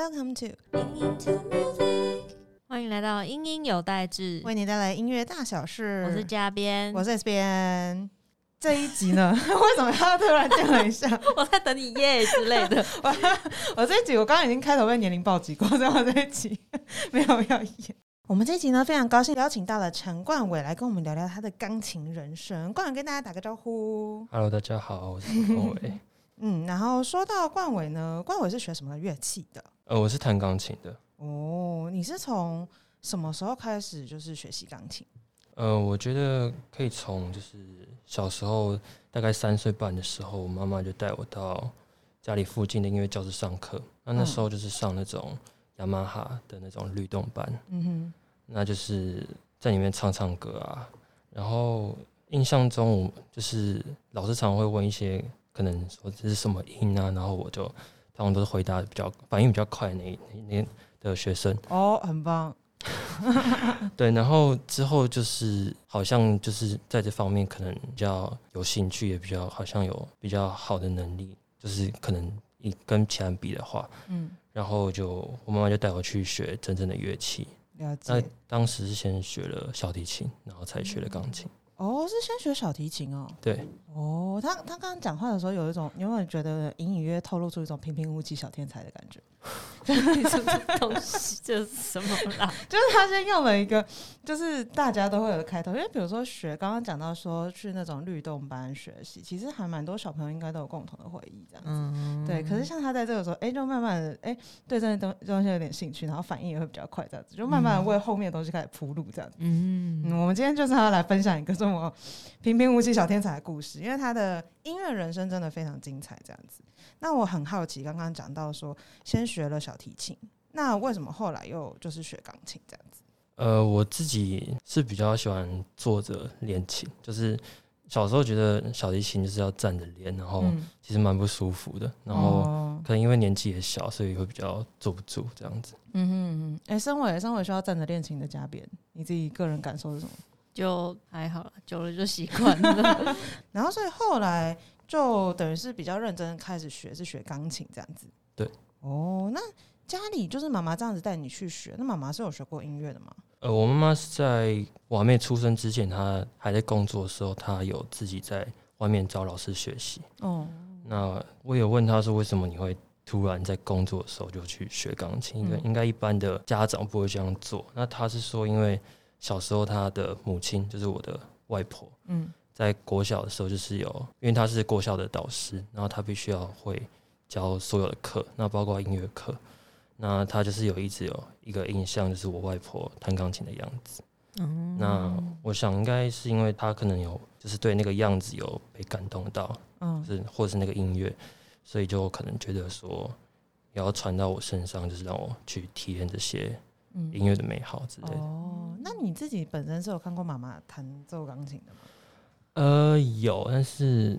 Welcome to 欢迎来到英英有代志，为你带来音乐大小事。我是嘉边，我是 S 边。这一集呢，为什么要突然叫了一下？我在等你耶之类的。我 我这一集我刚刚已经开头被年龄暴击过，所以我这一集没有要演。我们这一集呢，非常高兴邀请到了陈冠伟来跟我们聊聊他的钢琴人生。冠伟跟大家打个招呼。Hello，大家好，我是冠伟。嗯，然后说到冠伟呢，冠伟是学什么乐器的？呃，我是弹钢琴的。哦，你是从什么时候开始就是学习钢琴？呃，我觉得可以从就是小时候大概三岁半的时候，我妈妈就带我到家里附近的音乐教室上课。那那时候就是上那种雅马哈的那种律动班，嗯哼，那就是在里面唱唱歌啊。然后印象中，我就是老师常会问一些可能说这是什么音啊，然后我就他们都是回答得比较反应比较快的那那那的学生。哦，很棒。对，然后之后就是好像就是在这方面可能比较有兴趣，也比较好像有比较好的能力，就是可能一跟其他人比的话，嗯，然后就我妈妈就带我去学真正的乐器。了那。当时是先学了小提琴，然后才学了钢琴。哦，是先学小提琴哦。对，哦，他他刚刚讲话的时候有一种，你有没有觉得隐隐约约透露出一种平平无奇小天才的感觉？什么东西？这是什么啦？就是他先用了一个，就是大家都会有的开头，因为比如说学，刚刚讲到说去那种律动班学习，其实还蛮多小朋友应该都有共同的回忆这样子。嗯，对，可是像他在这个时候，哎、就慢慢的，哎、对这些东东西有点兴趣，然后反应也会比较快，这样子，就慢慢的为后面的东西开始铺路，这样子。嗯，嗯，我们今天就是要来分享一个这么平平无奇小天才的故事，因为他的音乐人生真的非常精彩，这样子。那我很好奇，刚刚讲到说先学了小提琴，那为什么后来又就是学钢琴这样子？呃，我自己是比较喜欢坐着练琴，就是小时候觉得小提琴就是要站着练，然后嗯，其实蛮不舒服的，然后。哦可能因为年纪也小，所以会比较坐不住这样子。嗯哼嗯哼，哎、身为身为需要站着练琴的嘉宾，你自己个人感受是什么？就还好了，久了就习惯了。然后所以后来就等于是比较认真开始学，是学钢琴这样子。对。哦，那家里就是妈妈这样子带你去学，那妈妈是有学过音乐的吗？呃，我妈妈是在我还没出生之前，她还在工作的时候，她有自己在外面找老师学习。哦，那我有问她说，为什么你会突然在工作的时候就去学钢琴？因为嗯应该一般的家长不会这样做。那她是说，因为小时候她的母亲就是我的外婆，嗯在国小的时候就是有，因为她是国小的导师，然后她必须要会教所有的课，那包括音乐课。那他就是有一直有一个印象，就是我外婆弹钢琴的样子。嗯那我想应该是因为他可能有，就是对那个样子有被感动到，嗯是或者是那个音乐，所以就可能觉得说也要传到我身上，就是让我去体验这些嗯音乐的美好之类的。哦，那你自己本身是有看过妈妈弹奏钢琴的吗？呃，有，但是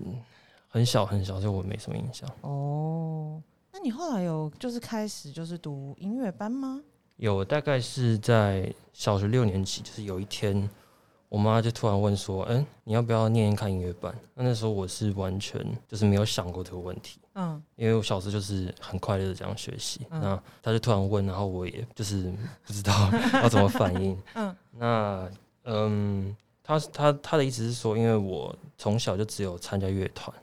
很小很小，所以我没什么印象。哦，那你后来有就是开始就是读音乐班吗？有，大概是在小学六年级，就是有一天，我妈就突然问说：“嗯，你要不要念念看音乐班？”那那时候我是完全就是没有想过这个问题，嗯因为我小时候就是很快乐的这样学习。嗯那她就突然问，然后我也就是不知道 要怎么反应。嗯那嗯，她她她的意思是说，因为我从小就只有参加乐团，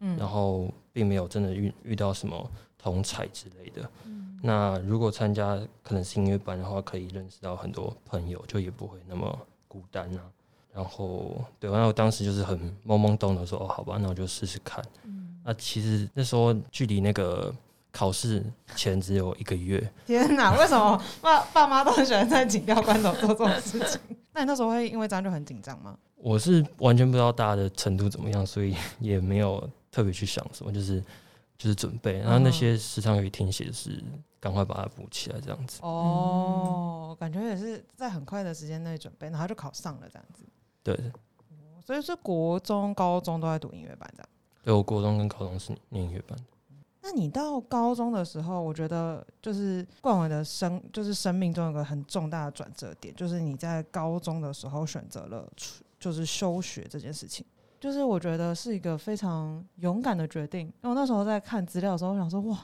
嗯，然后并没有真的遇遇到什么同才之类的。嗯那如果参加可能是音乐班的话，可以认识到很多朋友，就也不会那么孤单啊。然后对，然后我当时就是很懵懵懂懂说，哦，好吧，那我就试试看。嗯那其实那时候距离那个考试前只有一个月，天哪，为什么爸爸妈都很喜欢在紧要关头做这种事情？那你那时候会因为这样就很紧张吗？我是完全不知道大家的程度怎么样，所以也没有特别去想什么，就是就是准备。然后那些时常有一听写是赶快把它补起来，这样子。哦，感觉也是在很快的时间内准备，然后就考上了这样子。对，所以是国中、高中都在读音乐班这样。对我国中跟高中是念音乐班。那你到高中的时候，我觉得就是冠伟的生，就是生命中有个很重大的转折点，就是你在高中的时候选择了就是休学这件事情。就是我觉得是一个非常勇敢的决定。因为我那时候在看资料的时候，我想说哇，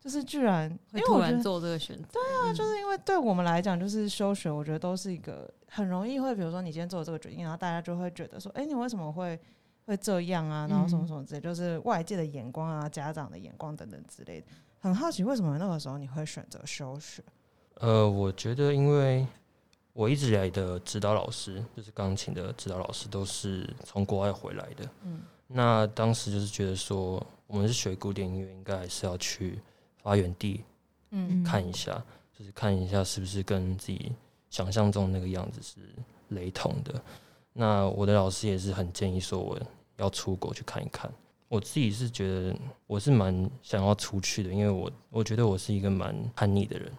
就就是居然，因会突然做这个选择。对啊，就是因为对我们来讲，就是休学，我觉得都是一个很容易会，比如说你今天做了这个决定，然后大家就会觉得说，哎、你为什么会会这样啊？然后什么什么之类，就是外界的眼光啊、家长的眼光等等之类的。很好奇，为什么那个时候你会选择休学？呃，我觉得因为我一直以来的指导老师，就是钢琴的指导老师，都是从国外回来的。嗯那当时就是觉得说，我们是学古典音乐，应该还是要去发源地嗯看一下，就是看一下是不是跟自己想象中那个样子是雷同的。那我的老师也是很建议说我要出国去看一看。我自己是觉得我是蛮想要出去的，因为我我觉得我是一个蛮叛逆的人。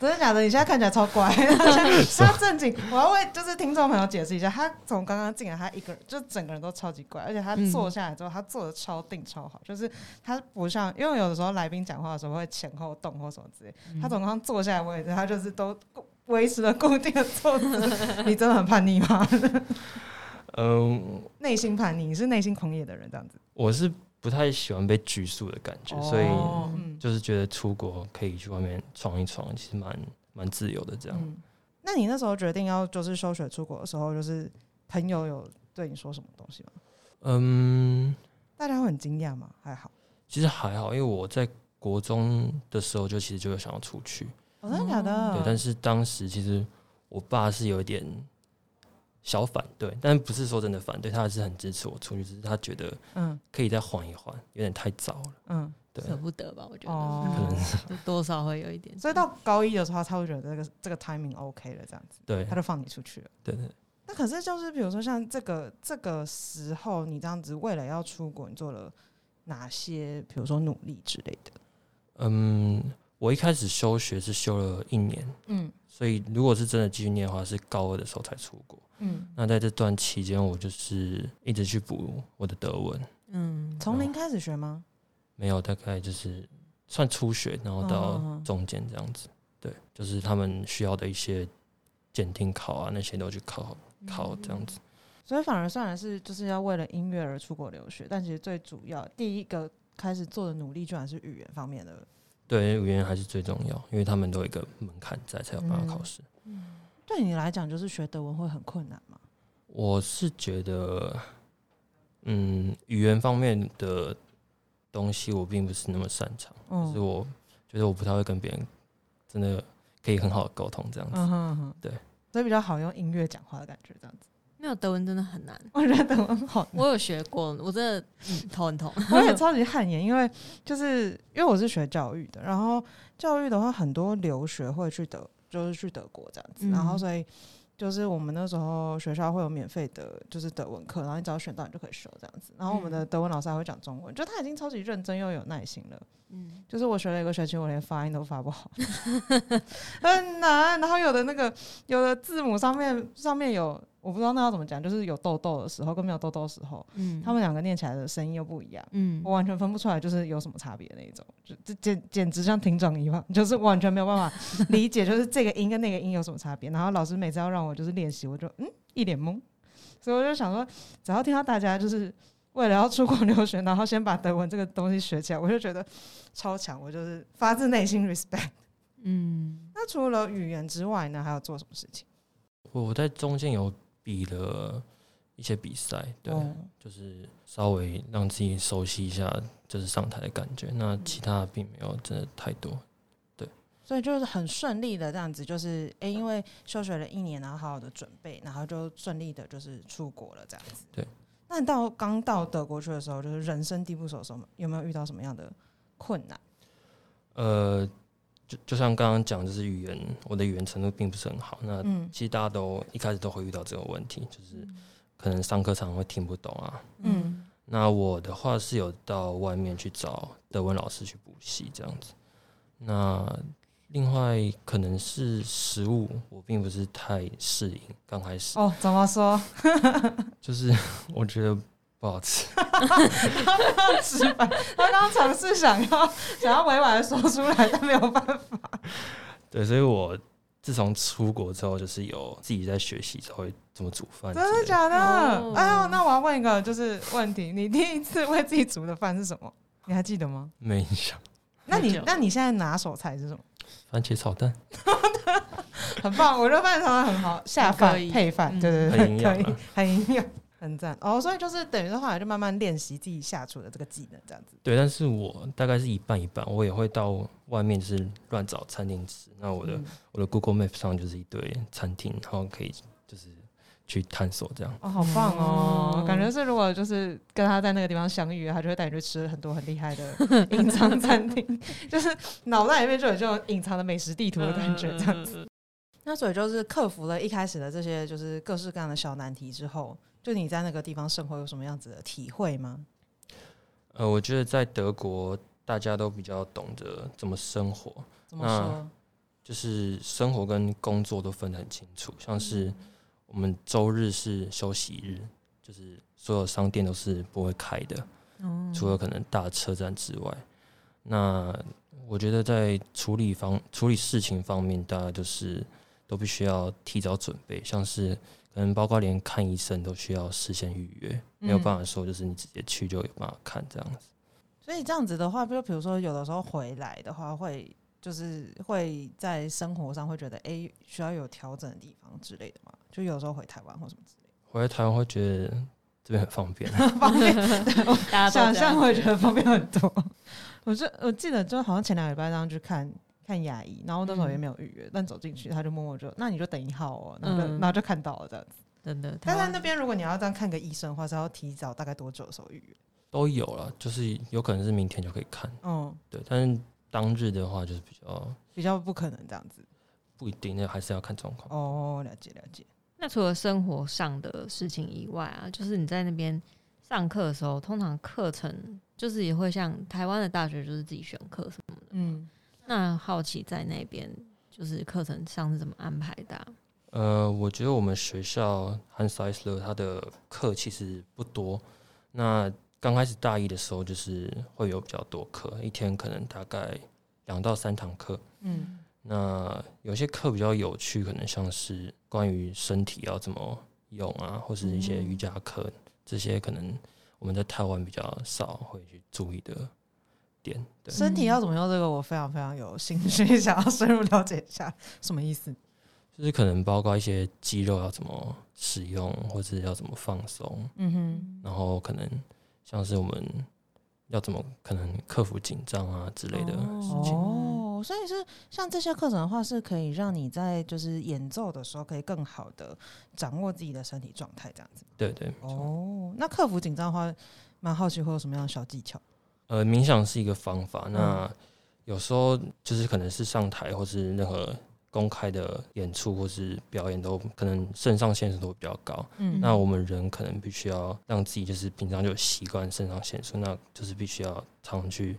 真的假的？你现在看起来超乖，他正经。我要为就是听众朋友解释一下，他从刚刚进来，他一个人就整个人都超级乖，而且他嗯坐下来之后，他坐的超定超好，就是他不像，因为有的时候来宾讲话的时候会前后动或什么之类，他从刚刚坐下来位置，他就是都维持了固定的坐姿。你真的很叛逆吗？嗯，内心叛逆，你是内心狂野的人这样子，我是不太喜欢被拘束的感觉，所以就是觉得出国可以去外面闯一闯，其实蛮蛮自由的这样。嗯。那你那时候决定要就是休学出国的时候，就是朋友有对你说什么东西吗？嗯，大家会很惊讶吗？还好。其实还好，因为我在国中的时候就其实就有想要出去，哦，真的假的？对，但是当时其实我爸是有一点小反对，但不是说真的反对，他还是很支持我出去，只是他觉得嗯可以再缓一缓，有点太早了。嗯，对，舍不得吧？我觉得哦可能多多少会有一点。所以到高一的时候，他会觉得这个这个 timing OK 了，这样子，对他就放你出去了。对对，那可是就是比如说像这个这个时候，你这样子为了要出国，你做了哪些比如说努力之类的？嗯，我一开始休学是休了一年，嗯所以如果是真的继续念的话，是高二的时候才出国。嗯，那在这段期间，我就是一直去补我的德文，嗯，从零开始学吗？没有大概就是算初学，然后到中间这样子。对，就是他们需要的一些检定考啊，那些都去考考这样子。所以反而虽然是就是要为了音乐而出国留学，但其实最主要第一个开始做的努力，居然是语言方面的。对，语言还是最重要，因为他们都有一个门槛在，才有办法考试。嗯对你来讲，就是学德文会很困难吗？我是觉得，嗯，语言方面的东西我并不是那么擅长，就是嗯我觉得我不太会跟别人真的可以很好的沟通这样子。嗯哼嗯哼，对，所以比较好用音乐讲话的感觉，这样子。没有德文真的很难。我觉得德文好难我有学过，我真的嗯头很痛。我也超级汗颜，因为就是因为我是学教育的，然后教育的话，很多留学会去德，就是去德国这样子，嗯然后所以就是我们那时候学校会有免费的，就是德文课，然后你只要选到你就可以修这样子，然后我们的德文老师还会讲中文，就他已经超级认真又有耐心了。嗯，就是我学了一个学期，我连发音都发不好，很难。然后有的那个有的字母上面上面有我不知道那要怎么讲，就是有痘痘的时候跟没有痘痘的时候，嗯他们两个念起来的声音又不一样。嗯我完全分不出来，就是有什么差别那一种，就这简简直像听障一样，就是完全没有办法理解，就是这个音跟那个音有什么差别。然后老师每次要让我就是练习，我就嗯一脸懵，所以我就想说，只要听到大家就是为了要出国留学，然后先把德文这个东西学起来，我就觉得超强，我就是发自内心 respect。嗯那除了语言之外呢，还要做什么事情？我在中间有比了一些比赛，对，哦就是稍微让自己熟悉一下，就是上台的感觉。那其他并没有真的太多。所以就是很顺利的这样子，就是诶，因为休学了一年，然后好好的准备，然后就顺利的就是出国了这样子。对。那你到刚到德国去的时候，就是人生地不熟的时候，有没有遇到什么样的困难？呃，就就像刚刚讲，就是语言，我的语言程度并不是很好。那嗯其实大家都一开始都会遇到这个问题，就是可能上课常常会听不懂啊。嗯那我的话是有到外面去找德文老师去补习这样子。那另外可能是食物，我并不是太适应，刚开始哦，怎么说？就是我觉得不好吃。他刚刚尝试想要想要委婉的说出来，但没有办法。对，所以我自从出国之后，就是有自己在学习才会怎么煮饭。真的假的？哦哎呦，那我要问一个就是问题，你第一次为自己煮的饭是什么？你还记得吗？没印象。那你那你现在拿手菜是什么？番茄炒蛋 很棒，我觉得饭团很好，下饭配饭，嗯对对对，很营养 很营养，很赞哦。所以就是等于说后来就慢慢练习自己下厨的这个技能，这样子。对，但是我大概是一半一半，我也会到外面就是乱找餐厅吃。那我的、嗯我的 Google Map 上就是一堆餐厅，然后可以就是去探索这样。哦，好棒哦！哦感觉是如果就是跟他在那个地方相遇，他就会带你去吃很多很厉害的隐藏餐厅，就是脑袋里面就有这种隐藏的美食地图的感觉，这样子。子。那所以就是克服了一开始的这些就是各式各样的小难题之后，就你在那个地方生活有什么样子的体会吗？呃，我觉得在德国大家都比较懂得怎么生活，怎么说？就是生活跟工作都分得很清楚。像是我们周日是休息日，就是所有商店都是不会开的，嗯除了可能大车站之外。那我觉得在处理方处理事情方面，大家就是都必须要提早准备，像是可能包括连看医生都需要事先预约，没有办法说就是你直接去就有办法看这样子。所以这样子的话，就比如说有的时候回来的话，会就是会在生活上会觉得，哎、需要有调整的地方之类的嘛。就有时候回台湾或什么之类的回来台湾会觉得这边很方便，方便想象会会觉得方便很多。我就我记得就好像前两个礼拜这样去看看牙医，然后那时候也没有预约，但走进去他就默默就，那你就等一号哦，然后就、嗯然后就看到了这样子。真的，但台湾在那边如果你要这样看个医生的话，是要提早大概多久的时候预约？都有了，就是有可能是明天就可以看，嗯，对，但是当日的话就是比较比较不可能这样子。不一定，那还是要看状况。哦，了解了解。那除了生活上的事情以外啊，就是你在那边上课的时候，通常课程就是也会像台湾的大学，就是自己选课什么的。嗯，那好奇在那边就是课程上是怎么安排的啊、呃，我觉得我们学校 Hans Eisler 他的课其实不多。那刚开始大一的时候，就是会有比较多课，一天可能大概两到三堂课。嗯那有些课比较有趣，可能像是关于身体要怎么用啊，或是一些瑜伽课，这些可能我们在台湾比较少会去注意的点。对，身体要怎么用这个，我非常非常有兴趣，想要深入了解一下什么意思。就是可能包括一些肌肉要怎么使用，或是要怎么放松，嗯哼，然后可能像是我们要怎么可能克服紧张啊之类的事情。哦，所以是像这些课程的话，是可以让你在就是演奏的时候，可以更好的掌握自己的身体状态，这样子。对对，哦，那克服紧张的话，蛮好奇会有什么样的小技巧？呃，冥想是一个方法。嗯那有时候就是可能是上台或是任何公开的演出或是表演，都可能肾上腺素都比较高。嗯那我们人可能必须要让自己就是平常就有习惯肾上腺素，那就是必须要常去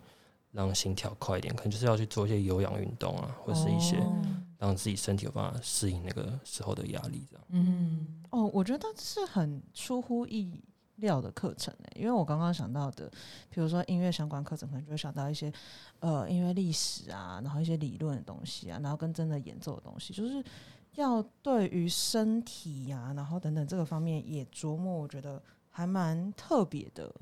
让心跳快一点，可能就是要去做一些有氧运动啊，或是一些哦让自己身体有办法适应那个时候的压力，这样。嗯，哦，我觉得是很出乎意料的课程诶，因为我刚刚想到的，比如说音乐相关课程，可能就会想到一些呃音乐历史啊，然后一些理论的东西啊，然后跟真的演奏的东西，就是要对于身体呀、然后等等这个方面也琢磨，我觉得还蛮特别的，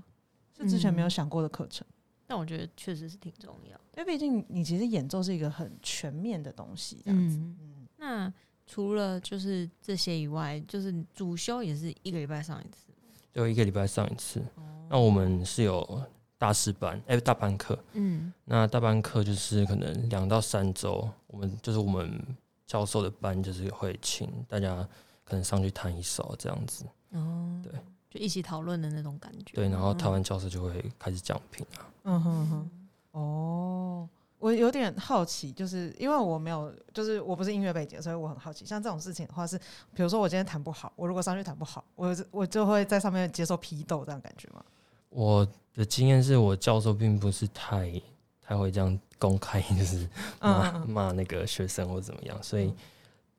是之前没有嗯想过的课程。但我觉得确实是挺重要。因为毕竟你其实演奏是一个很全面的东西，这样子。嗯，嗯，那除了就是这些以外，就是主修也是一个礼拜上一次。就一个礼拜上一次。哦那我们是有大师班，哎、大班课。嗯，那大班课就是可能两到三周，我们就是我们教授的班，就是会请大家可能上去弹一首这样子。哦，对，就一起讨论的那种感觉。对，然后台湾教授就会开始讲评啊。嗯哼哼，哦，我有点好奇，就是因为我没有，就是我不是音乐背景，所以我很好奇，像这种事情的话是，比如说我今天弹不好，我如果上去弹不好，我我就会在上面接受批斗，这样感觉吗？我的经验是我教授并不是太太会这样公开，就是骂骂那个学生或怎么样，所以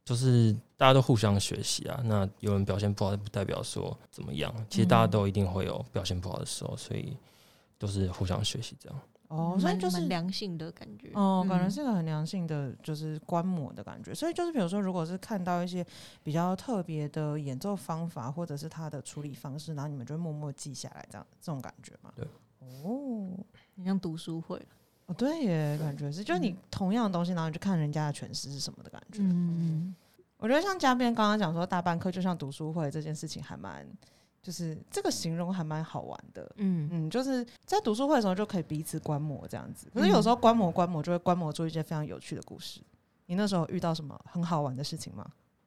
就是大家都互相学习啊。那有人表现不好，不代表说怎么样，其实大家都一定会有表现不好的时候，所以都是互相学习这样。哦，所以就是良性的感觉。哦，感觉嗯是一个很良性的，就是观摩的感觉。所以就是，比如说，如果是看到一些比较特别的演奏方法，或者是他的处理方式，然后你们就会默默记下来，这样这种感觉嘛。对。哦，很像读书会。哦，对耶，感觉是，就是你同样的东西，然后你去看人家的诠释是什么的感觉。嗯，我觉得像嘉宾刚刚讲说大班课就像读书会这件事情，还蛮就是这个形容还蛮好玩的。嗯嗯，就是在读书会的时候就可以彼此观摩这样子，可是有时候观摩观摩就会观摩出一些非常有趣的故事。你那时候遇到什么很好玩的事情吗？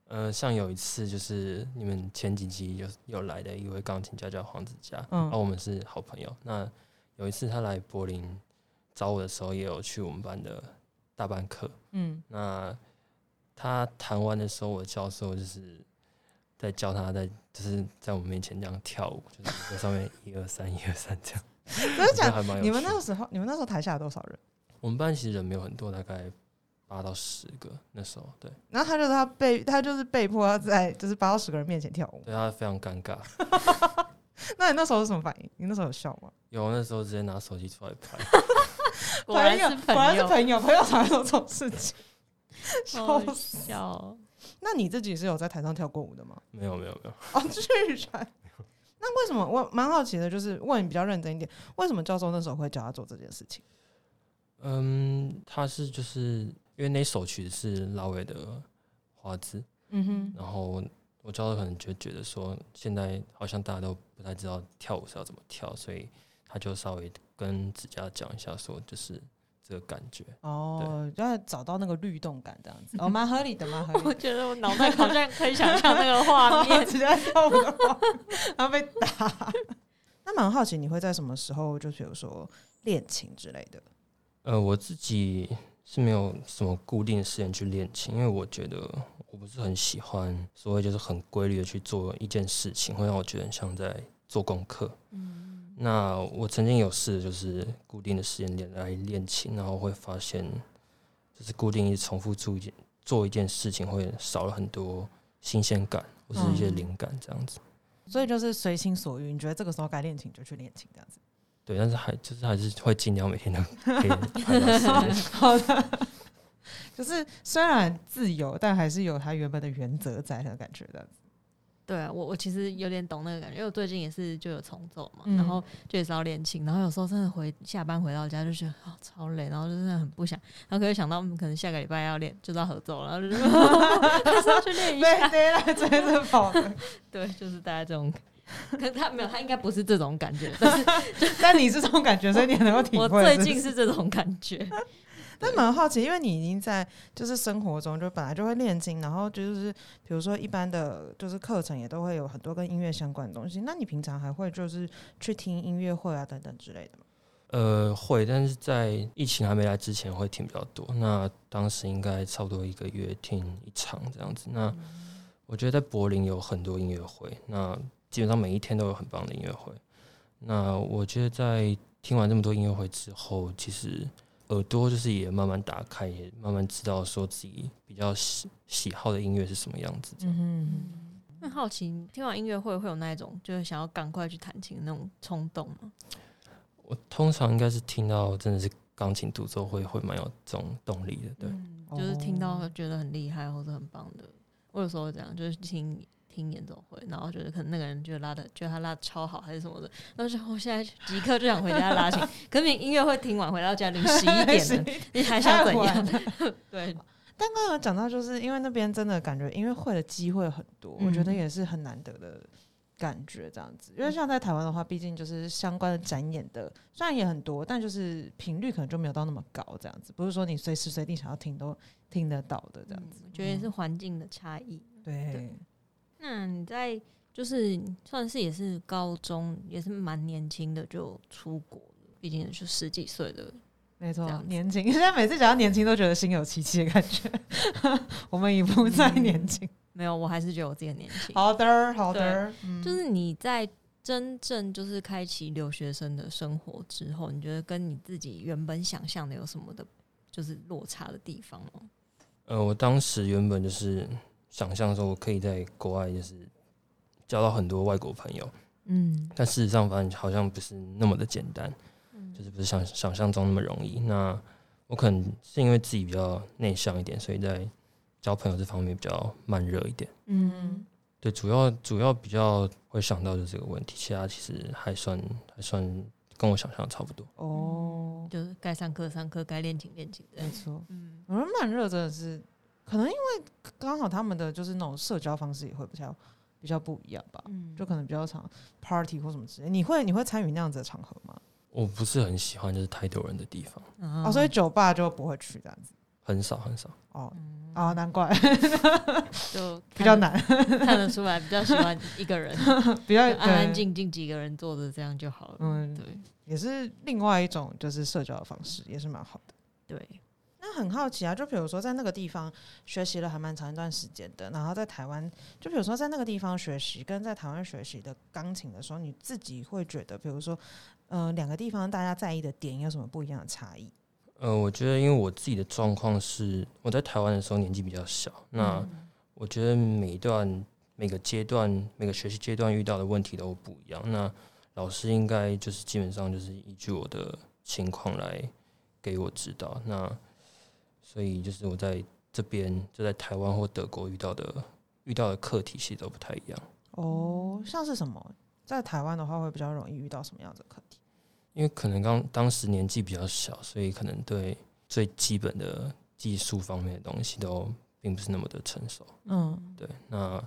呃，像有一次就是你们前几集有有来的一位钢琴家叫黄子佳，嗯然后我们是好朋友。那有一次他来柏林找我的时候，也有去我们班的大班课。嗯，那他弹完的时候，我的教授就是在教他在就是在我们面前这样跳舞，就是在上面一二三一二三这样。真的我觉假的？得还蛮有你们那个时候，你们那时候台下有多少人？我们班其实人没有很多，大概八到十个那时候，对，然后他就是他被他就是被迫要在就是八到十个人面前跳舞。对他非常尴尬。那你那时候是什么反应？你那时候有笑吗？有那时候直接拿手机出来拍，果然是果然是，朋友，朋友才会做这种事情。好笑。那你自己是有在台上跳过舞的吗？没有没有没有，哦，居然。那为什么我蛮好奇的，就是问你比较认真一点，为什么教授那时候会教他做这件事情？嗯，他是就是因为那首曲子是拉维的花枝，嗯哼，然后我教授可能就觉得说，现在好像大家都不太知道跳舞是要怎么跳，所以他就稍微跟指甲讲一下，说就是这个感觉。哦，要找到那个律动感这样子，哦，蛮合理的，蛮合理我。觉得我脑袋好像可以想象那个画面。直接跳舞，然后被打。那蛮好奇，你会在什么时候，就比如说练琴之类的？呃，我自己是没有什么固定的时间去练琴，因为我觉得我不是很喜欢所谓就是很规律的去做一件事情，会让我觉得很像在做功课。嗯那我曾经有试，就是固定的时间点来练琴，然后会发现，就是固定一直重复做一件做一件事情，会少了很多新鲜感或是一些嗯灵感这样子。所以就是随心所欲，你觉得这个时候该练琴就去练琴，这样子。对，但是还就是还是会尽量每天都 可以。好的，就是虽然自由，但还是有它原本的原则在的感觉的。对啊，我我其实有点懂那个感觉，因为我最近也是就有重奏嘛，嗯然后就也是要练琴，然后有时候真的回下班回到家就觉得啊、超累，然后就真的很不想，然后可以想到我们可能下个礼拜要练，就是要合奏，然后就还是要去练一下，对对，来追着跑的。对，就是大家这种。可是他没有，他应该不是这种感觉，但是 但你是这种感觉，所以你也能够体会。我最近是这种感觉。但蛮好奇，因为你已经在就是生活中就本来就会练琴，然后就是比如说一般的就是课程也都会有很多跟音乐相关的东西。那你平常还会就是去听音乐会啊等等之类的吗？呃，会，但是在疫情还没来之前会听比较多。那当时应该差不多一个月听一场这样子。那我觉得在柏林有很多音乐会，那基本上每一天都有很棒的音乐会。那我觉得在听完这么多音乐会之后，其实耳朵就是也慢慢打开，也慢慢知道说自己比较喜喜好的音乐是什么样子。嗯哼，很好奇，听完音乐会会有那一种就是想要赶快去弹琴的那种冲动吗？我通常应该是听到真的是钢琴独奏会会蛮有这种动力的，对。嗯，就是听到哦觉得很厉害或者很棒的。我有时候这样，就是听听演奏会，然后觉得可能那个人觉得拉的，觉得他拉的超好还是什么的，然后就我现在即刻就想回家拉琴。可是你音乐会听完回到家，临十一点了，你还想怎样？对，但刚刚有讲到，就是因为那边真的感觉音乐会的机会很多，我觉得嗯也是很难得的感觉这样子。因为像在台湾的话，毕竟就是相关的展演的虽然也很多，但就是频率可能就没有到那么高这样子。不是说你随时随地想要听都听得到的这样子。我觉得也是环境的差异。对对，那你在就是算是也是高中，也是蛮年轻的就出国了，毕竟就十几岁的。没错年轻。现在每次讲到年轻，都觉得心有戚戚的感觉。我们已不再年轻。没有，我还是觉得我自己很年轻。好的，好的，嗯就是你在真正就是开启留学生的生活之后，你觉得跟你自己原本想象的有什么的，就是落差的地方吗？呃，我当时原本就是想象说，我可以在国外就是交到很多外国朋友，嗯但事实上发现好像不是那么的简单，嗯就是不是想想象中那么容易。那我可能是因为自己比较内向一点，所以在交朋友这方面比较慢热一点。嗯对，主要主要比较会想到就是这个问题，其他其实还算还算跟我想象的差不多。哦，就是该上课上课，该练琴练琴的没。错。嗯，我觉得慢热真的是，可能因为刚好他们的就是那种社交方式也会比较比较不一样吧，嗯就可能比较常 party 或什么之类。你会你会参与那样子的场合吗？我不是很喜欢就是太多人的地方，哦哦，所以酒吧就不会去这样子。很少很少。哦嗯哦，难怪 就比较难，看得出来，比较喜欢一个人，比较安安静静几个人坐着这样就好了。嗯对也是另外一种就是社交的方式，也是蛮好的。对，那很好奇啊，就比如说在那个地方学习了还蛮长一段时间的，然后在台湾，就比如说在那个地方学习跟在台湾学习的钢琴的时候，你自己会觉得，比如说，呃，两个地方大家在意的点有什么不一样的差异？呃，我觉得因为我自己的状况是，我在台湾的时候年纪比较小，那嗯我觉得每一段、每个阶段、每个学习阶段遇到的问题都不一样。那老师应该就是基本上就是依据我的情况来给我指导。那所以就是我在这边就在台湾或德国遇到的遇到的课题其实都不太一样。哦，像是什么？在台湾的话，会比较容易遇到什么样子的课题？因为可能刚当时年纪比较小，所以可能对最基本的技术方面的东西都并不是那么的成熟。嗯对，那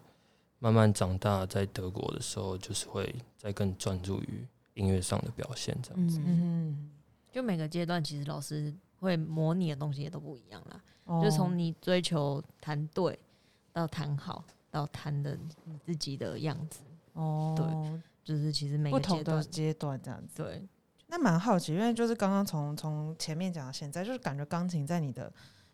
慢慢长大，在德国的时候，就是会再更专注于音乐上的表现，这样子。嗯，嗯，就每个阶段其实老师会模拟的东西也都不一样啦。哦就从你追求弹对到弹好，到弹的你自己的样子，哦，对就是其实每不同的个阶段阶段这样子。对，那蛮好奇，因为就是刚刚从从前面讲到现在，就是感觉钢琴在你的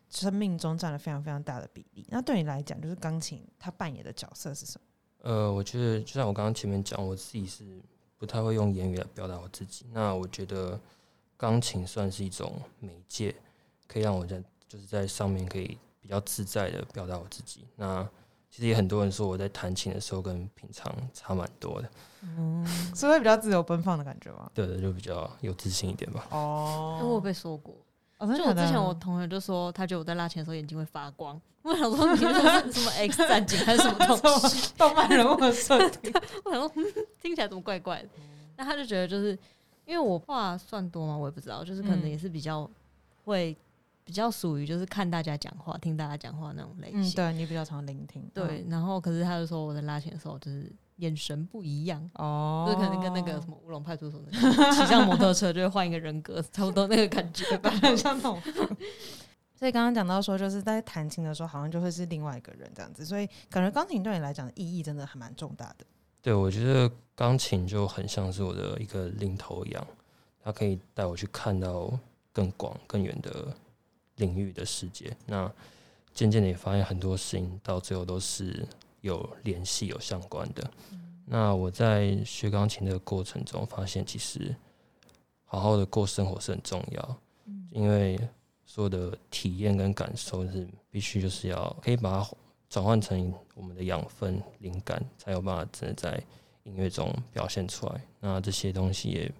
生命中占了非常非常大的比例。那对你来讲，就是钢琴它扮演的角色是什么？呃，我觉得就像我刚刚前面讲，我自己是不太会用言语来表达我自己。那我觉得钢琴算是一种媒介，可以让我在就是在上面可以比较自在的表达我自己。那其实也很多人说我在弹琴的时候跟平常差蛮多的，嗯，是会比较自由奔放的感觉吗？对的，就比较有自信一点吧。哦因为我有被说过，就我之前我同学就说，他觉得我在拉琴的时候眼睛会发光。我想说你是什么 X 战警还是什么东西？动漫人物的设定，我想说、嗯、听起来怎么怪怪的？那他就觉得就是因为我话算多吗？我也不知道，就是可能嗯也是比较会比较属于就是看大家讲话、听大家讲话那种类嗯，型。对你比较常聆听，对，然后可是他就说我在拉琴的时候就是眼神不一样，嗯，哦，就是可能跟那个什么乌龙派出所那个骑上摩托车就会换一个人格，差不多那个感觉吧。很 像那种。所以刚刚讲到说，就是在弹琴的时候，好像就会是另外一个人这样子，所以感觉钢琴对你来讲的意义真的还蛮重大的。对，我觉得钢琴就很像是我的一个领头羊，它可以带我去看到更广、更远的领域的世界。那渐渐的也发现很多事情到最后都是有联系、有相关的。那我在学钢琴的过程中，发现其实好好的过生活是很重要，因为所有的体验跟感受是必须就是要可以把它转换成我们的养分、灵感，才有办法真的在音乐中表现出来。那这些东西也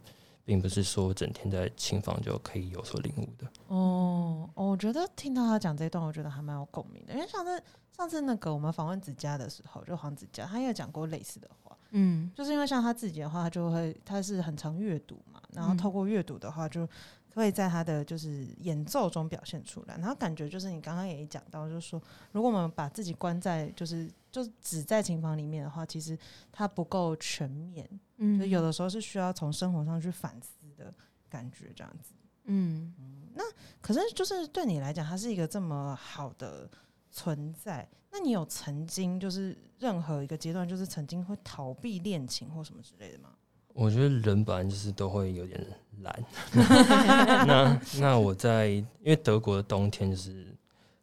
并不是说整天在琴房就可以有所领悟的。哦，哦我觉得听到他讲这一段，我觉得还蛮有共鸣的。因为上次上次那个我们访问子佳的时候，就黄子佳，他也有讲过类似的话，嗯就是因为像他自己的话，他就会他是很常阅读嘛，然后嗯透过阅读的话，就会在他的就是演奏中表现出来。然后感觉就是你刚刚也讲到，就是说，如果我们把自己关在就是就只在琴房里面的话，其实它不够全面，嗯就有的时候是需要从生活上去反思的感觉，这样子。嗯那可是就是对你来讲，它是一个这么好的存在。那你有曾经就是任何一个阶段，就是曾经会逃避恋情或什么之类的吗？我觉得人本来就是都会有点懒。那那我在因为德国的冬天就是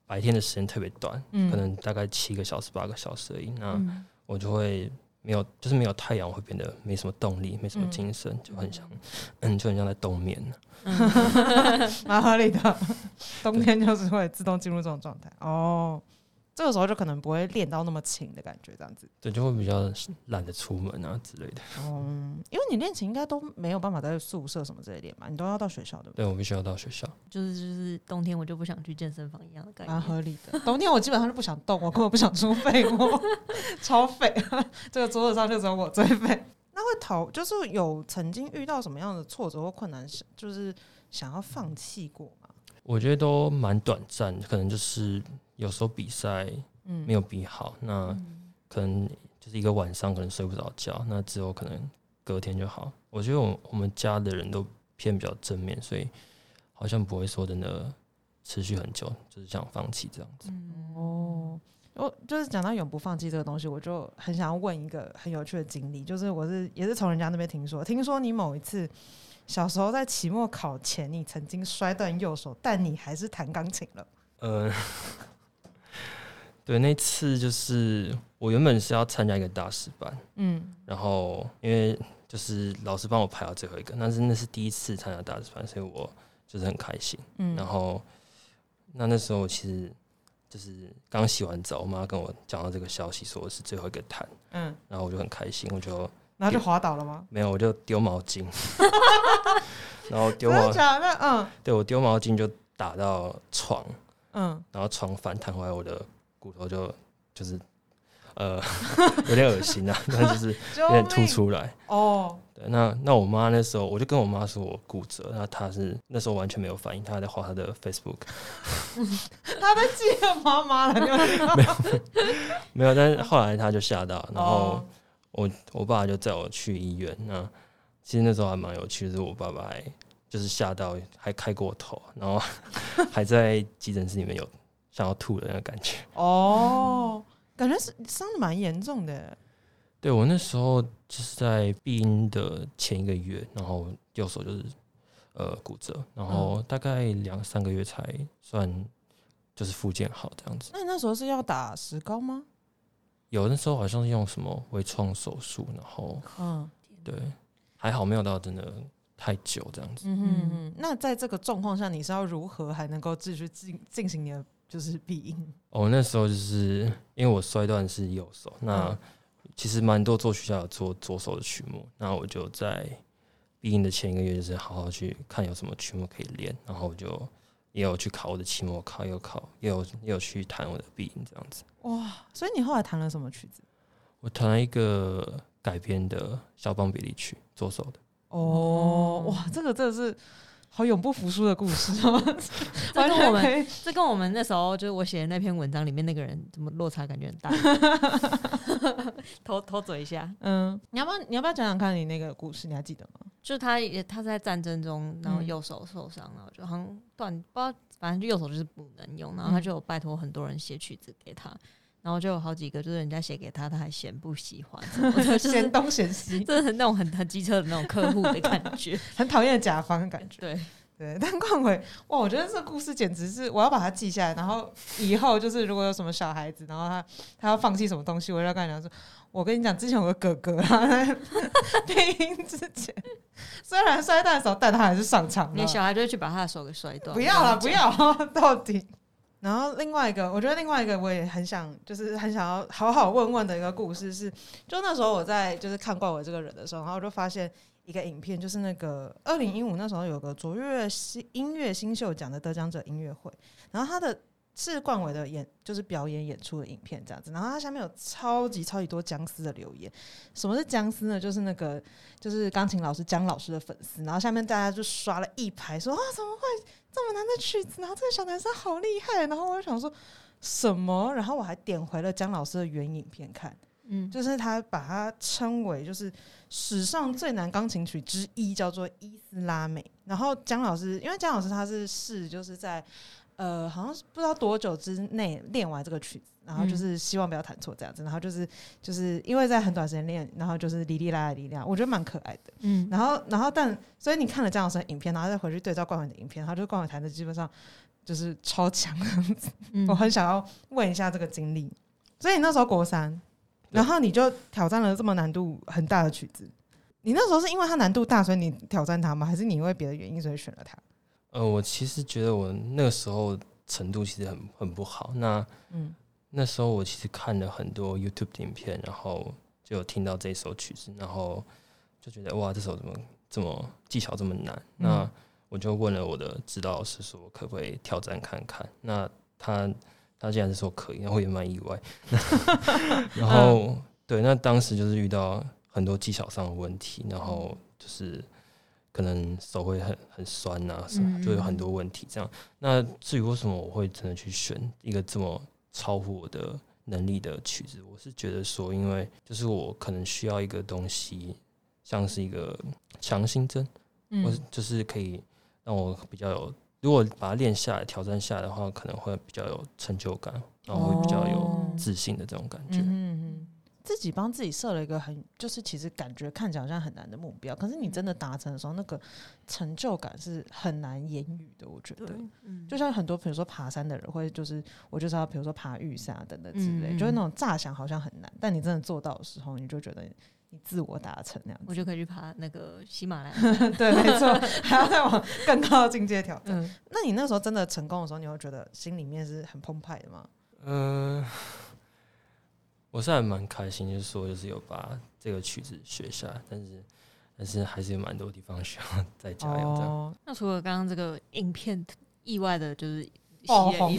白天的时间特别短，嗯可能大概七个小时、八个小时而已。那嗯我就会没有，就是没有太阳，我会变得没什么动力，没什么嗯精神，就很像，嗯，就很像在冬眠。蛮合理的。冬天就是会自动进入这种状态哦。这个时候就可能不会练到那么勤的感觉，这样子。对，就会比较懒得出门啊之类的。嗯，因为你练琴应该都没有办法在宿舍什么之类练嘛，你都要到学校，对不对？对我必须要到学校。就是就是冬天我就不想去健身房一样的感觉蛮。合理的。冬天我基本上就不想动，我根本不想出废物，超废。这个桌子上就只有我最废。那会逃，就是有曾经遇到什么样的挫折或困难，是就是想要放弃过吗？我觉得都蛮短暂，可能就是有时候比赛嗯没有比好，那可能就是一个晚上可能睡不着觉，那之后可能隔天就好。我觉得我我们家的人都偏比较正面，所以好像不会说真的持续很久，就是想放弃这样子。哦，我就是讲到永不放弃这个东西，我就很想要问一个很有趣的经历，就是我是也是从人家那边听说，听说你某一次小时候在期末考前，你曾经摔断右手，但你还是弹钢琴了。呃，对，那次就是我原本是要参加一个大师班，嗯然后因为就是老师帮我排到最后一个，但是那是第一次参加大师班，所以我就是很开心。嗯然后那那时候其实就是刚洗完澡，我妈跟我讲到这个消息，说我是最后一个弹，嗯，然后我就很开心，我就然后就滑倒了吗？没有我就丢毛巾，然后丢毛的假的？嗯对我丢毛巾就打到床，嗯，然后床反弹回来，我的骨头就就是呃 有点恶心啊，但就是 有点凸出来。哦，对，那那我妈那时候，我就跟我妈说我骨折，那她是那时候完全没有反应，她还在画她的 Facebook，她在记得妈妈了，你有没有没有，但是后来她就吓到，然后哦我我爸就载我去医院。那其实那时候还蛮有趣的，是我爸爸还就是吓到，还开过头，然后还在急诊室里面有想要吐的那个感觉。哦，感觉是伤的蛮严重的。对我那时候就是在闭音的前一个月，然后右手就是呃骨折，然后大概两三个月才算就是复健好这样子。那你那时候是要打石膏吗？有那时候好像是用什么微创手术，然后嗯对还好没有到真的太久这样子。嗯嗯嗯。那在这个状况下，你是要如何还能够继续进进行你的就是闭音？哦，那时候就是因为我摔断是右手，那嗯其实蛮多作曲家有做左手的曲目，那我就在闭音的前一个月，就是好好去看有什么曲目可以练，然后我就也有去考我的期末考，也有考，也有也有去弹我的闭音这样子。哇！所以你后来弹了什么曲子？我弹了一个改编的肖邦比例曲，左手的。哦，哇，这个真的是好永不服输的故事哦！这跟我们这跟我们那时候就是我写的那篇文章里面那个人怎么落差感觉很大，偷偷嘴一下，嗯，你要不要你要不要讲讲看你那个故事？你还记得吗？就是他也他在战争中，然后嗯右手受伤，然后就好像断不知道，反正就右手就是不能用，然后他嗯就有拜托很多人写曲子给他，然后就有好几个就是人家写给他，他还嫌不喜欢 嫌东嫌西，真的很那种很很机车的那种客户的感觉，很讨厌甲方的感觉。对，对，但冠伟哇，我觉得这个故事简直是我要把它记下来，然后以后就是如果有什么小孩子，然后他他要放弃什么东西，我就要跟他讲说，我跟你讲，之前有个哥哥他在配音之前，虽然摔断手，但他还是上场了。你小孩就会去把他的手给摔断，不要了，不要，到底。然后另外一个，我觉得另外一个我也很想，就是很想要好好问问的一个故事是，就那时候我在就是看怪我这个人的时候，然后我就发现一个影片，就是那个二零一五那时候有个卓越新音乐新秀奖的得奖者音乐会，然后他的是冠伟的演就是表演演出的影片这样子，然后他下面有超级超级多僵尸的留言。什么是僵尸呢？就是那个就是钢琴老师姜老师的粉丝，然后下面大家就刷了一排说啊怎么会这么难的曲子，然后这个小男生好厉害，然后我就想说什么，然后我还点回了姜老师的原影片看，嗯，就是他把它称为就是史上最难钢琴曲之一，叫做伊斯拉美。然后姜老师，因为姜老师他是试就是在呃好像是不知道多久之内练完这个曲子，然后就是希望不要弹错这样子，然后就是就是因为在很短时间练，然后就是哩哩啦啦哩啦，我觉得蛮可爱的。嗯，然后，然后但所以你看了姜老师的影片，然后再回去对照冠伟的影片，然后就冠伟弹的基本上就是超强的样子。嗯 我很想要问一下这个经历。所以你那时候国三，然后你就挑战了这么难度很大的曲子。你那时候是因为它难度大，所以你挑战它吗？还是你因为别的原因所以选了它？呃，我其实觉得我那个时候程度其实很很不好。那嗯那时候我其实看了很多 YouTube 的影片，然后就有听到这首曲子，然后就觉得哇，这首怎么这么技巧这么难？那我就问了我的指导老师说，可不可以挑战看看？那他他竟然是说可以，然后也蛮意外。然后对，那当时就是遇到很多技巧上的问题，然后就是可能手会很很酸呐、什么，就有很多问题。这样，那至于为什么我会真的去选一个这么超乎我的能力的曲子，我是觉得说，因为就是我可能需要一个东西，像是一个强心针，嗯我就是可以让我比较有，如果把它练下来、挑战下来的话，可能会比较有成就感，然后会比较有哦自信的这种感觉。嗯嗯自己帮自己设了一个很，就是其实感觉看起来好像很难的目标，可是你真的达成的时候，那个成就感是很难言语的。我觉得，，嗯，就像很多比如说爬山的人会，就是我就是要比如说爬玉山啊等等之类，嗯嗯就是那种乍想好像很难，但你真的做到的时候，你就觉得你自我达成那样子。我就可以去爬那个喜马拉雅。对，没错，还要再往更高的境界挑战。嗯，那你那时候真的成功的时候，你会觉得心里面是很澎湃的吗？嗯、我是还蛮开心，就是说就是有把这个曲子学下来，但是但是还是有蛮多地方需要 再加油这样。哦，那除了刚刚这个影片意外的，就是爆红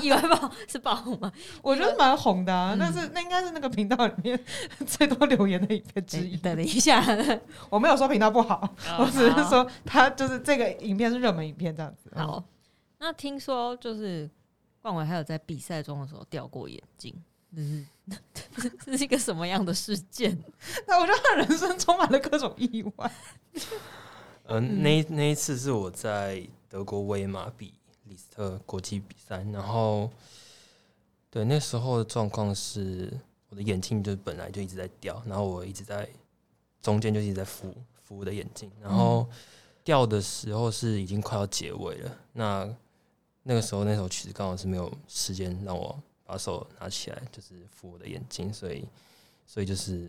意外爆是爆红吗？我觉得蛮红的、啊，嗯但是那应该是那个频道里面 最多留言的影片之一。等等一下，我没有说频道不好，我我只是说他就是这个影片是热门影片这样子。嗯好。那听说就是冠伟还有在比赛中的时候掉过眼镜，就是 这是一个什么样的事件？那我觉得他人生充满了各种意外。嗯、嗯那那一次是我在德国威马比李斯特国际比赛，然后对那时候的状况是我的眼镜就本来就一直在掉，然后我一直在中间就一直在扶扶我的眼镜，然后掉的时候是已经快要结尾了，那那个时候那首曲子刚好是没有时间让我把手拿起来，就是扶我的眼睛，所以所以就是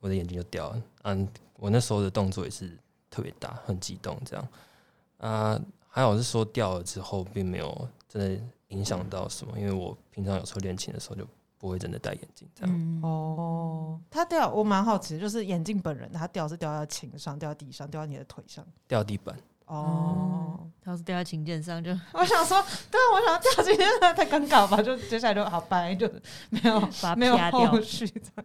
我的眼睛就掉了。嗯，我那时候的动作也是特别大，很激动这样。啊，还好是说掉了之后，并没有真的影响到什么，因为我平常有时候练琴的时候就不会真的戴眼镜这样。嗯，哦，他掉，我蛮好奇的，就是眼镜本人，他掉是掉在琴上，掉在地上，掉在你的腿上。掉地板，哦，他要是掉在琴键上就 我想说，对啊，我想掉进去太尴尬吧，就接下来就好掰，就没有把它没有啪掉后。续这样。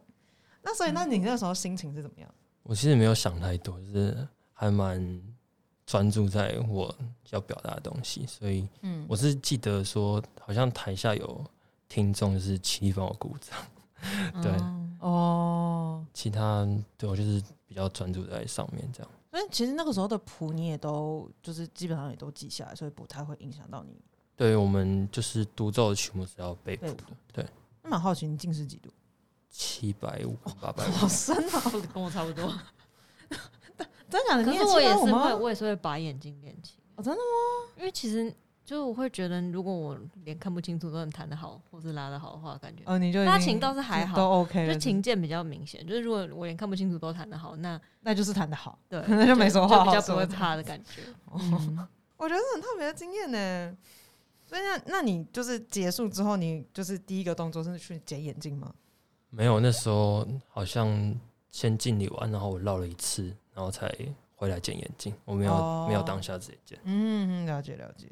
那所以，那你那时候心情是怎么样？我其实没有想太多，就是还蛮专注在我要表达的东西，所以嗯，我是记得说，好像台下有听众就是齐力帮我鼓掌，对嗯哦，其他对我就是比较专注在上面这样。所以其实那个时候的谱你也都就是基本上也都记下来，所以不太会影响到你。对我们就是独奏的曲目是要背谱的，对，那蛮好奇，你近视几度？七百五、八百五。好深啊！跟我差不多。真的假的？可是我也是会，我也是会把眼睛练起，哦，真的吗因为其实就我会觉得，如果我连看不清楚都能弹得好，或是拉得好的话，感觉哦，你就拉琴倒是还好都 OK，就琴键比较明显。就是如果我连看不清楚都弹得好，那那就是弹得好。对 那就没什么话好比较不会说这样怕的感觉。我觉得是很特别的经验呢。所以那那你就是结束之后，你就是第一个动作是去捡眼镜吗？没有，那时候好像先敬礼完，然后我绕了一次，然后才回来捡眼镜。我没有、哦没有当下直接捡。嗯，了解了解。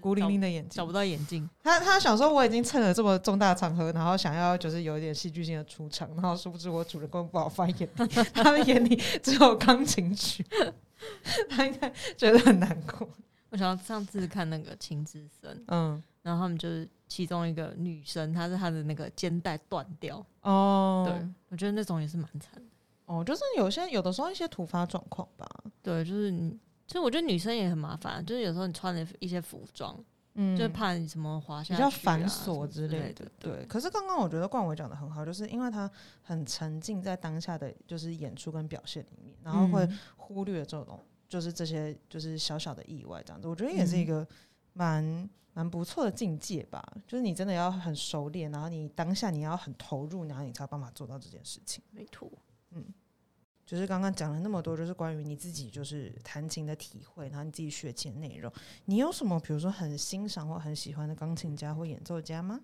孤零零的眼睛找不，到眼镜，他他想说我已经趁了这么重大场合，然后想要就是有一点戏剧性的出场，然后殊不知我主人公不好发言，他的眼里只有钢琴曲，他应该觉得很难过。我想到上次看那个《情之声》，嗯，然后他们就是其中一个女生，她是她的那个肩带断掉，哦，对我觉得那种也是蛮惨的。哦，就是有些有的时候一些突发状况吧，对，就是你，其实我觉得女生也很麻烦，就是有时候你穿的一些服装，嗯，就是怕你什么滑下比较繁琐之类的的。。对，可是刚刚我觉得冠伟讲的很好，就是因为他很沉浸在当下的就是演出跟表现里面，然后会嗯忽略这种就是这些就是小小的意外这样子，我觉得也是一嗯个蛮蛮不错的境界吧。就是你真的要很熟练，然后你当下你要很投入，然后你才有办法做到这件事情。没错。就是刚刚讲了那么多，就是关于你自己就是弹琴的体会，然后你自己学琴的内容，你有什么比如说很欣赏或很喜欢的钢琴家或演奏家吗？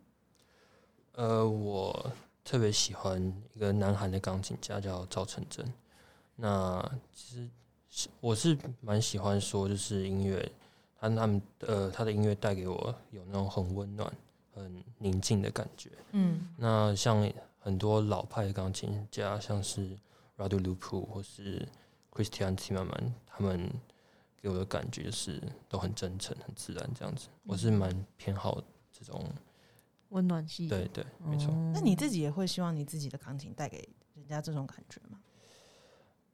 呃，我特别喜欢一个南韩的钢琴家叫赵成真。那其实是我是蛮喜欢说，就是音乐，他他们呃他的音乐带给我有那种很温暖、很宁静的感觉。嗯那像很多老派的钢琴家，像是 Radu Lupu 或是 Christian t i m m e r m a n 他们给我的感觉就是都很真诚、很自然这样子。我是蛮偏好这种，温暖系，对对，没错。哦那你自己也会希望你自己的钢琴带给人家这种感觉吗？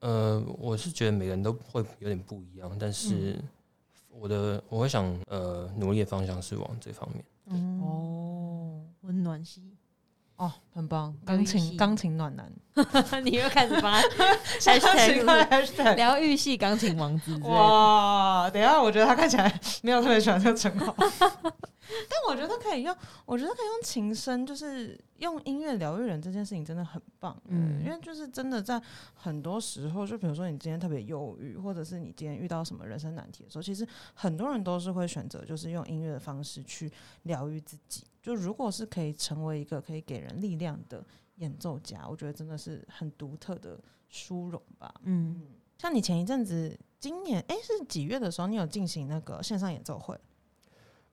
呃，我是觉得每个人都会有点不一样，但是我的我会想呃努力的方向是往这方面。哦，哦温暖系，哦，很棒，钢琴系。钢琴暖男，你又开始发奇 怪 hashtag hashtag 疗愈系钢琴王子哇，等一下，我觉得他看起来没有特别喜欢这个称号，但我觉得可以用，我觉得可以用琴声，就是用音乐疗愈人这件事情真的很棒，嗯，嗯因为就是真的在很多时候，就比如说你今天特别忧郁，或者是你今天遇到什么人生难题的时候，其实很多人都是会选择就是用音乐的方式去疗愈自己。就如果是可以成为一个可以给人力量的演奏家，我觉得真的是很独特的殊荣吧。嗯，像你前一阵子，今年哎、是几月的时候，你有进行那个线上演奏会？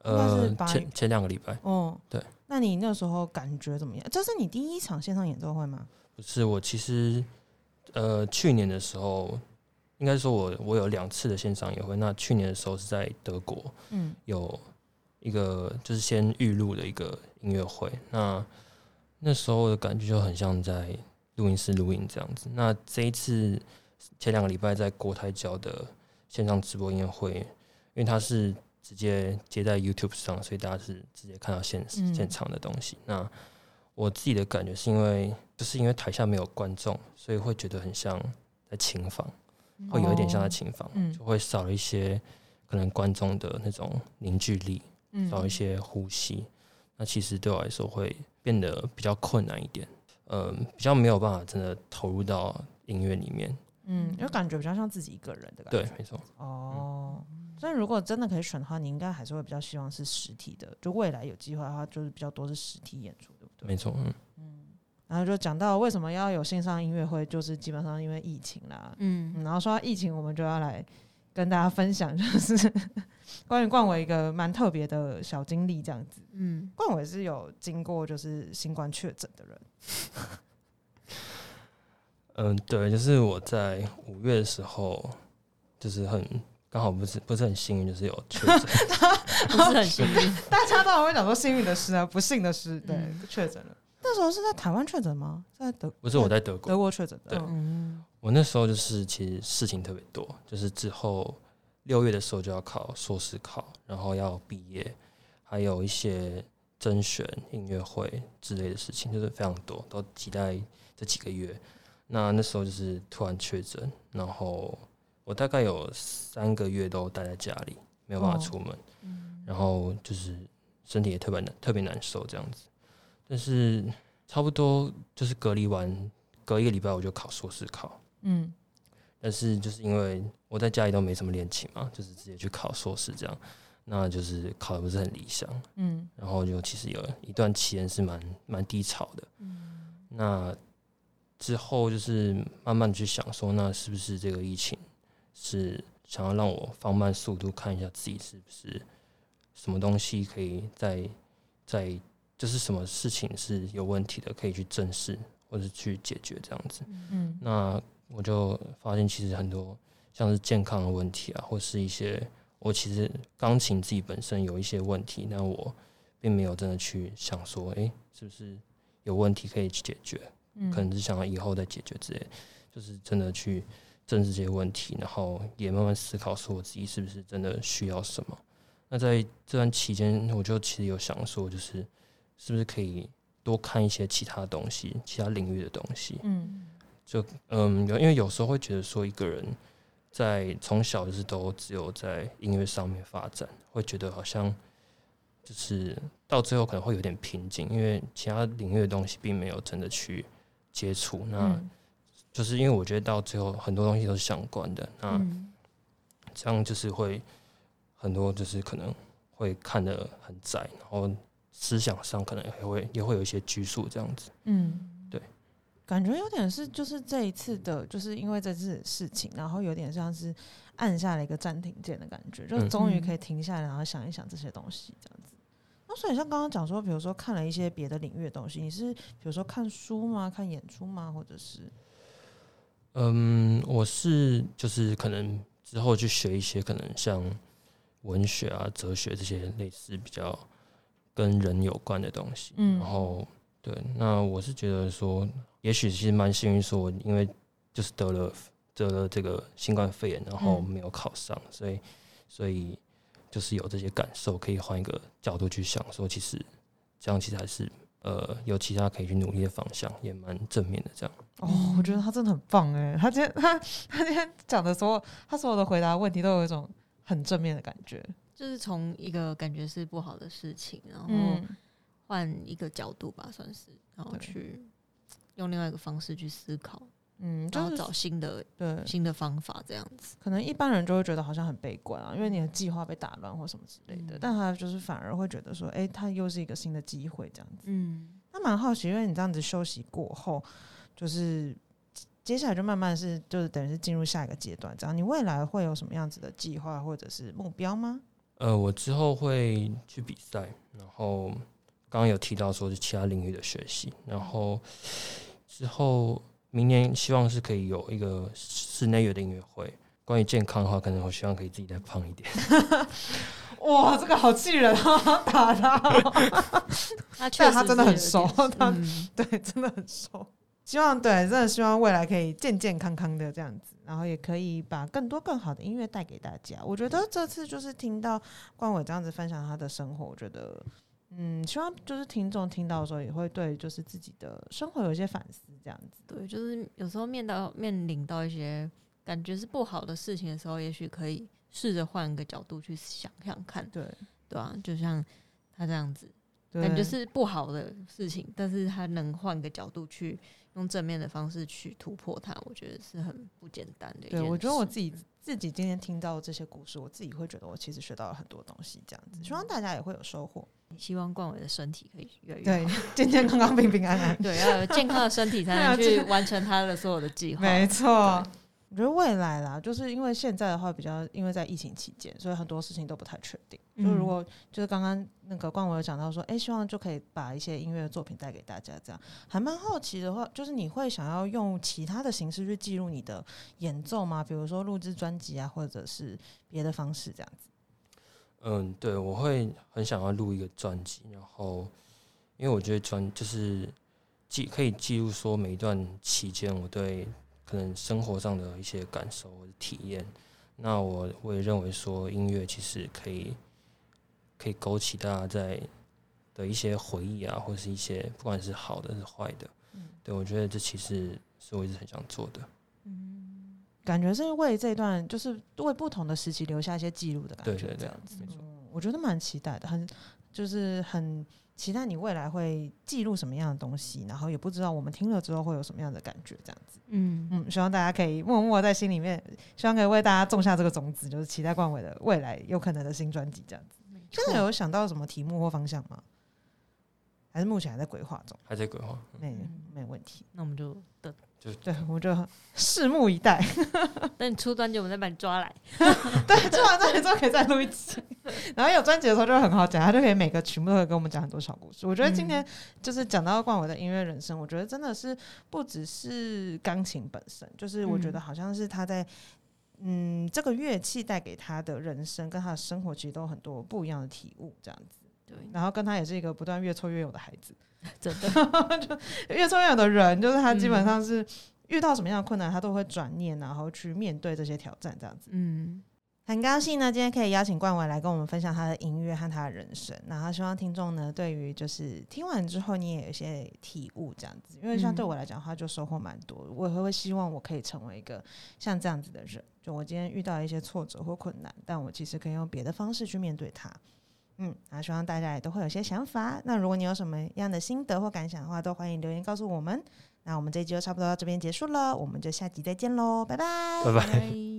呃，前前两个礼拜哦，对。那你那时候感觉怎么样？这是你第一场线上演奏会吗？不是我其实呃去年的时候，应该说我我有两次的线上演会。那去年的时候是在德国，嗯有一个就是先预录的一个音乐会，那那时候的感觉就很像在录音室录音这样子。那这一次前两个礼拜在国台交的线上直播音乐会，因为它是直接接在 YouTube 上，所以大家是直接看到现嗯现场的东西。那我自己的感觉是因为就是因为台下没有观众，所以会觉得很像在琴房，会有一点像在琴房，嗯就会少了一些可能观众的那种凝聚力。嗯少一些呼吸，那其实对我来说会变得比较困难一点，嗯，比较没有办法真的投入到音乐里面。嗯，就感觉比较像自己一个人的感觉。对，没错，哦，所以如果真的可以选的话，你应该还是会比较希望是实体的。就未来有机会的话，就是比较多是实体演出，对不对？没错，嗯，然后就讲到为什么要有线上音乐会，就是基本上因为疫情啦。嗯嗯，然后说到疫情，我们就要来跟大家分享，就是关于冠伟一个蛮特别的小经历，这样子。嗯，冠伟是有经过就是新冠确诊的人，嗯，对，就是我在五月的时候，就是很刚好不是不是很幸运，就是有确诊，不是很幸运，大家当然会讲说幸运的事啊，不幸的事，对，嗯确诊了。那时候是在台湾确诊吗？在德不是我在德国，德国确诊的。嗯我那时候就是其实事情特别多，就是之后六月的时候就要考硕士考，然后要毕业，还有一些甄选音乐会之类的事情，就是非常多，都挤在这几个月。那那时候就是突然确诊，然后我大概有三个月都待在家里，没有办法哦出门，然后就是身体也特别难，特别难受这样子。但是差不多就是隔离完，隔一个礼拜我就考硕士考。嗯。但是就是因为我在家里都没什么练琴嘛，就是直接去考硕士这样，那就是考的不是很理想，嗯。然后就其实有一段期间是蛮蛮低潮的。嗯。那之后就是慢慢去想说，那是不是这个疫情是想要让我放慢速度，看一下自己是不是什么东西可以在在就是什么事情是有问题的，可以去正视或者去解决这样子。嗯。那我就发现，其实很多像是健康的问题啊，或是一些我其实钢琴自己本身有一些问题，那我并没有真的去想说，诶，是不是有问题可以去解决？嗯可能是想要以后再解决之类，就是真的去正视这些问题，然后也慢慢思考说我自己是不是真的需要什么。那在这段期间，我就其实有想说，就是是不是可以多看一些其他东西，其他领域的东西。嗯就嗯，有因为有时候会觉得说一个人在从小就是都只有在音乐上面发展，会觉得好像就是到最后可能会有点瓶颈，因为其他领域的东西并没有真的去接触。那嗯就是因为我觉得到最后很多东西都是相关的，那嗯这样就是会很多就是可能会看得很窄，然后思想上可能也会也会有一些拘束这样子。嗯，对，感觉有点是就是这一次的，就是因为这次事情，然后有点像是按下了一个暂停键的感觉，就终于可以停下来，然后想一想这些东西这样子。那所以像刚刚讲说，比如说看了一些别的领域的东西，你是比如说看书吗？看演出吗？或者是嗯，我是就是可能之后去学一些可能像文学啊、哲学这些类似比较跟人有关的东西。嗯然后对，那我是觉得说，也许其实蛮幸运，说因为就是得了得了这个新冠肺炎，然后嗯没有考上，所以所以就是有这些感受，可以换一个角度去想，说其实这样其实还是呃有其他可以去努力的方向，也蛮正面的这样。哦，我觉得他真的很棒哎，他今天他他今天讲的所有他所有的回答问题都有一种很正面的感觉。就是从一个感觉是不好的事情，然后嗯，换一个角度吧，算是，然后去用另外一个方式去思考，嗯，就是然后找新的对，新的方法，这样子。可能一般人就会觉得好像很悲观啊，因为你的计划被打乱或什么之类的，嗯但他就是反而会觉得说，哎、他又是一个新的机会这样子。嗯，那蛮好奇，因为你这样子休息过后，就是接下来就慢慢是就是等于是进入下一个阶段，这样你未来会有什么样子的计划或者是目标吗？呃，我之后会去比赛，然后刚刚有提到说是其他领域的学习，然后之后明年希望是可以有一个室内乐的音乐会。关于健康的话，可能我希望可以自己再胖一点。哇，这个好气人啊！打他哦、他确实他真的很是有熟他对，真的很瘦。希望对，真的希望未来可以健健康康的这样子，然后也可以把更多更好的音乐带给大家。我觉得这次就是听到冠伟这样子分享他的生活，我觉得嗯，希望就是听众听到的时候也会对就是自己的生活有一些反思，这样子。对，就是有时候面到面临到一些感觉是不好的事情的时候，也许可以试着换个角度去想想看，对，对啊，就像他这样子，感觉是不好的事情，但是他能换个角度去用正面的方式去突破它，我觉得是很不简单的一件对，事。我觉得我自己自己今天听到这些故事，我自己会觉得我其实学到了很多东西，这样子，希望大家也会有收获。希望冠伟的身体可以越来越对好。，健健康康、平平安安。对，要有健康的身体才能 去完成他的所有的计划。没错，我觉得未来啦，就是因为现在的话比较，因为在疫情期间，所以很多事情都不太确定。就如果就是刚刚那个冠伟有讲到说，哎、希望就可以把一些音乐作品带给大家，这样还蛮好奇的话，就是你会想要用其他的形式去记录你的演奏吗？比如说录制专辑啊，或者是别的方式这样子。嗯，对，我会很想要录一个专辑，然后因为我觉得专就是记可以记录说每一段期间我对可能生活上的一些感受或者体验。那我我也认为说音乐其实可以可以勾起大家在的一些回忆啊，或者是一些不管是好的是坏的。嗯对我觉得这其实是我一直很想做的。感觉是为这段，就是为不同的时期留下一些记录的感觉，这样子。我觉得蛮期待的，很就是很期待你未来会记录什么样的东西，然后也不知道我们听了之后会有什么样的感觉，这样子。嗯，嗯，希望大家可以默默在心里面，希望可以为大家种下这个种子，就是期待冠伟的未来有可能的新专辑这样子。现在有想到什么题目或方向吗？还是目前还在规划中？还在规划，没嗯没问题，那我们就等就对，我们就拭目以待。等你出专辑，我们再把你抓来。对，出完专辑之后可以再录一集，然后有专辑的时候就很好讲，他就可以每个曲目都会跟我们讲很多小故事。我觉得今天就是讲到冠伟的音乐人生，我觉得真的是不只是钢琴本身，就是我觉得好像是他在嗯这个乐器带给他的人生跟他的生活，其实都有很多不一样的体悟，这样子。对，然后跟他也是一个不断越挫越勇的孩子，真的，越挫越勇的人，就是他基本嗯上是遇到什么样的困难，他都会转念，然后去面对这些挑战，这样子。嗯，很高兴呢，今天可以邀请冠伟来跟我们分享他的音乐和他的人生。然后希望听众呢，对于就是听完之后，你也有一些体悟，这样子。因为像对我来讲的话，就收获蛮多。我也会希望我可以成为一个像这样子的人。就我今天遇到一些挫折或困难，但我其实可以用别的方式去面对它。嗯，那希望大家也都会有些想法。那如果你有什么样的心得或感想的话，都欢迎留言告诉我们。那我们这一集就差不多到这边结束了，我们就下集再见喽，拜拜。拜拜。拜。